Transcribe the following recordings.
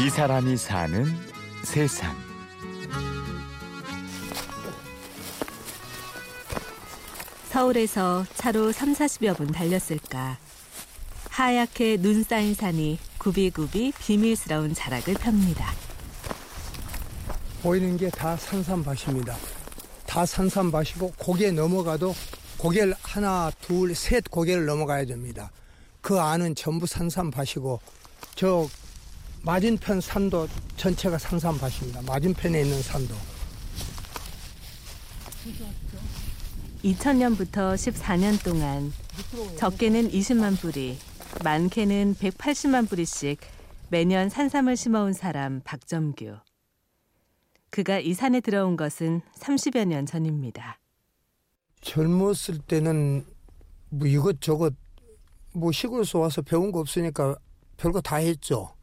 이 사람이 사는 세상. 서울에서 차로 3, 40여 분 달렸을까. 하얗게 눈 쌓인 산이 굽이굽이 비밀스러운 자락을 펴니다. 보이는 게 다 산삼밭입니다. 다 산삼밭이고 고개 넘어가도 고개를 하나, 둘, 셋 고개를 넘어가야 됩니다. 그 안은 전부 산삼밭이고 저 맞은편 산도 전체가 산삼밭입니다. 맞은편에 있는 산도. 2000년부터 14년 동안 적게는 20만 뿌리, 많게는 180만 뿌리씩 매년 산삼을 심어온 사람 박점규. 그가 이 산에 들어온 것은 30여 년 전입니다. 젊었을 때는 뭐 이것저것 뭐 시골에서 와서 배운 거 없으니까 별거 다 했죠.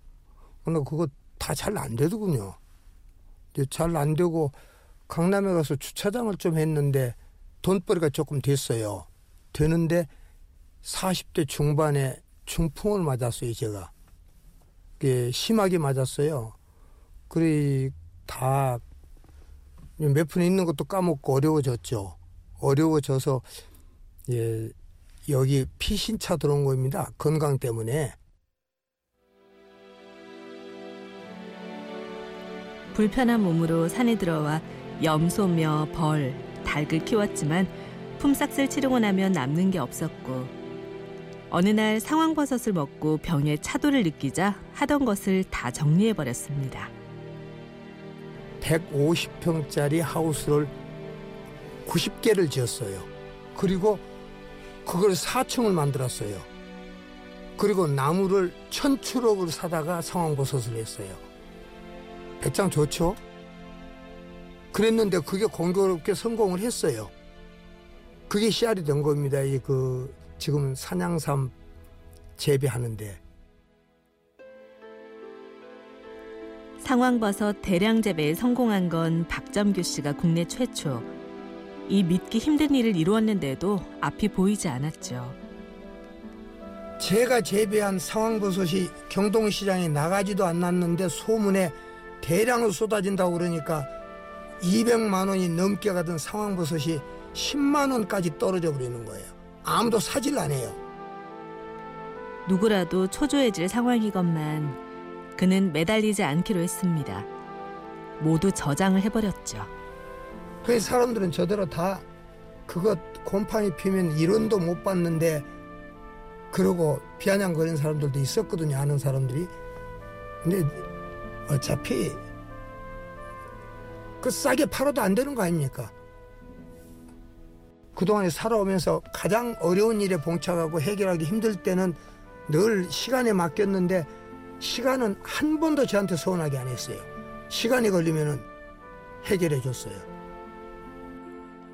근데 그거 다 잘 안 되더군요. 잘 안 되고 강남에 가서 주차장을 좀 했는데 돈벌이가 조금 됐어요. 되는데 40대 중반에 중풍을 맞았어요, 제가. 그게 심하게 맞았어요. 그래 다 몇 푼 있는 것도 까먹고 어려워졌죠. 어려워져서 예, 여기 피신차 들어온 겁니다. 건강 때문에. 불편한 몸으로 산에 들어와 염소며 벌, 닭을 키웠지만 품삯을 치르고 나면 남는 게 없었고 어느 날 상황버섯을 먹고 병에 차도를 느끼자 하던 것을 다 정리해 버렸습니다. 150평짜리 하우스를 90개를 지었어요. 그리고 그걸 4층을 만들었어요. 그리고 나무를 천추록을 사다가 상황버섯을 했어요. 배짱 좋죠? 그랬는데 그게 공교롭게 성공을 했어요. 그게 씨알이 된 겁니다. 이 그 지금 산양삼 재배하는데. 상황버섯 대량 재배에 성공한 건 박점규 씨가 국내 최초. 이 믿기 힘든 일을 이루었는데도 앞이 보이지 않았죠. 제가 재배한 상황버섯이 경동시장에 나가지도 않았는데 소문에 대량으로 쏟아진다고 그러니까 200만 원이 넘게 가던 상황버섯이 10만 원까지 떨어져 버리는 거예요. 아무도 사질 안 해요. 누구라도 초조해질 상황이건만 그는 매달리지 않기로 했습니다. 모두 저장을 해버렸죠. 그 사람들은 저대로 다 그것 곰팡이 피면 이론도 못 봤는데 그러고 비아냥거리는 사람들도 있었거든요. 아는 사람들이. 근데 어차피 그 싸게 팔아도 안 되는 거 아닙니까? 그동안에 살아오면서 가장 어려운 일에 봉착하고 해결하기 힘들 때는 늘 시간에 맡겼는데 시간은 한 번도 저한테 서운하게 안 했어요. 시간이 걸리면은 해결해 줬어요.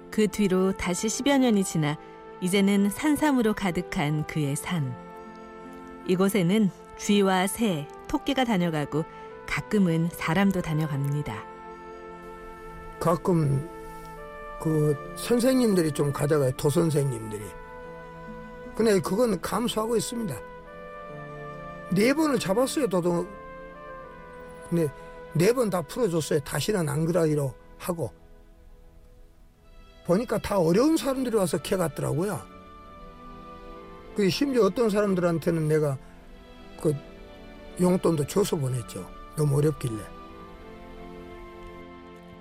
그 뒤로 다시 10여 년이 지나 이제는 산삼으로 가득한 그의 산. 이곳에는 쥐와 새, 토끼가 다녀가고 가끔은 사람도 다녀갑니다. 가끔 그 선생님들이 좀 가져가요. 도선생님들이. 근데 그건 감수하고 있습니다. 네 번을 잡았어요. 도도. 근데 네 번 다 풀어줬어요. 다시는 안 그러기로 하고. 보니까 다 어려운 사람들이 와서 캐 갔더라고요. 그 심지어 어떤 사람들한테는 내가 그 용돈도 줘서 보냈죠. 너무 어렵길래.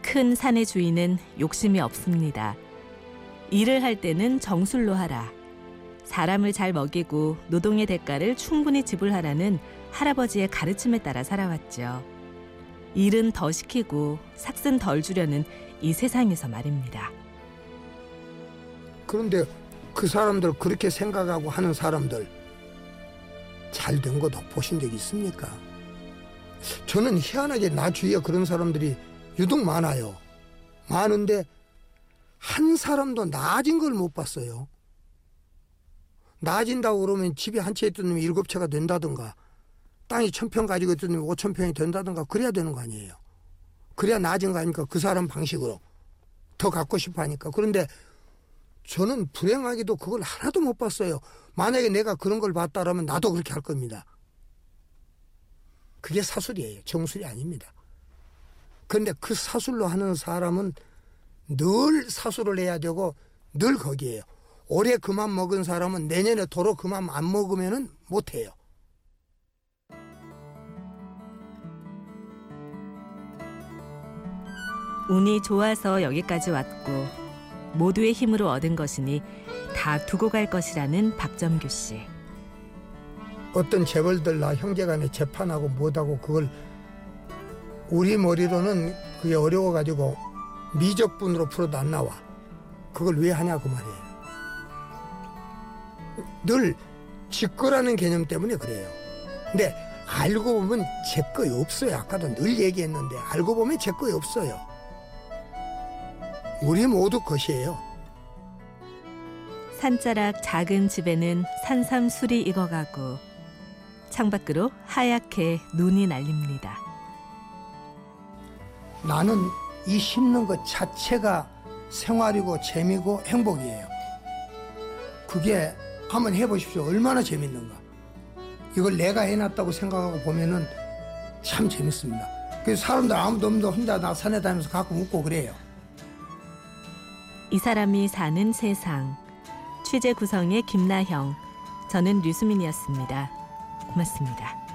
큰 산의 주인은 욕심이 없습니다. 일을 할 때는 정술로 하라. 사람을 잘 먹이고 노동의 대가를 충분히 지불하라는 할아버지의 가르침에 따라 살아왔죠. 일은 더 시키고 삭슨 덜 주려는 이 세상에서 말입니다. 그런데 그 사람들 그렇게 생각하고 하는 사람들 잘된 것도 보신 적 있습니까? 저는 희한하게 나 주위에 그런 사람들이 유독 많아요. 많은데 한 사람도 나아진 걸 못 봤어요. 나아진다고 그러면 집이 한 채 있던 놈이 일곱 채가 된다든가 땅이 천 평 가지고 있던 놈이 오천 평이 된다든가 그래야 되는 거 아니에요. 그래야 나아진 거 아닙니까? 그 사람 방식으로. 더 갖고 싶어 하니까. 그런데 저는 불행하게도 그걸 하나도 못 봤어요. 만약에 내가 그런 걸 봤다라면 나도 그렇게 할 겁니다. 그게 사술이에요. 정술이 아닙니다. 그런데 그 사술로 하는 사람은 늘 사술을 해야 되고 늘 거기에요. 올해 그만 먹은 사람은 내년에 도로 그만 안 먹으면은 못 해요. 운이 좋아서 여기까지 왔고 모두의 힘으로 얻은 것이니 다 두고 갈 것이라는 박점규 씨. 어떤 재벌들 나 형제 간에 재판하고 못하고 그걸 우리 머리로는 그게 어려워가지고 미적분으로 풀어도 안 나와. 그걸 왜 하냐 그 말이에요. 늘 직거라는 개념 때문에 그래요. 근데 알고 보면 제 거이 없어요. 아까도 늘 얘기했는데 알고 보면 제 거이 없어요. 우리 모두 것이에요. 산자락 작은 집에는 산삼술이 익어가고 창밖으로 하얗게 눈이 날립니다. 나는 이 심는 것 자체가 생활이고 재미고 행복이에요. 그게 한번 해보십시오. 얼마나 재밌는가. 이걸 내가 해놨다고 생각하고 보면은 참 재밌습니다. 그래서 사람들 아무도 없는데 혼자 나 산에 다니면서 가끔 웃고 그래요. 이 사람이 사는 세상. 취재 구성의 김나형. 저는 류수민이었습니다. 고맙습니다.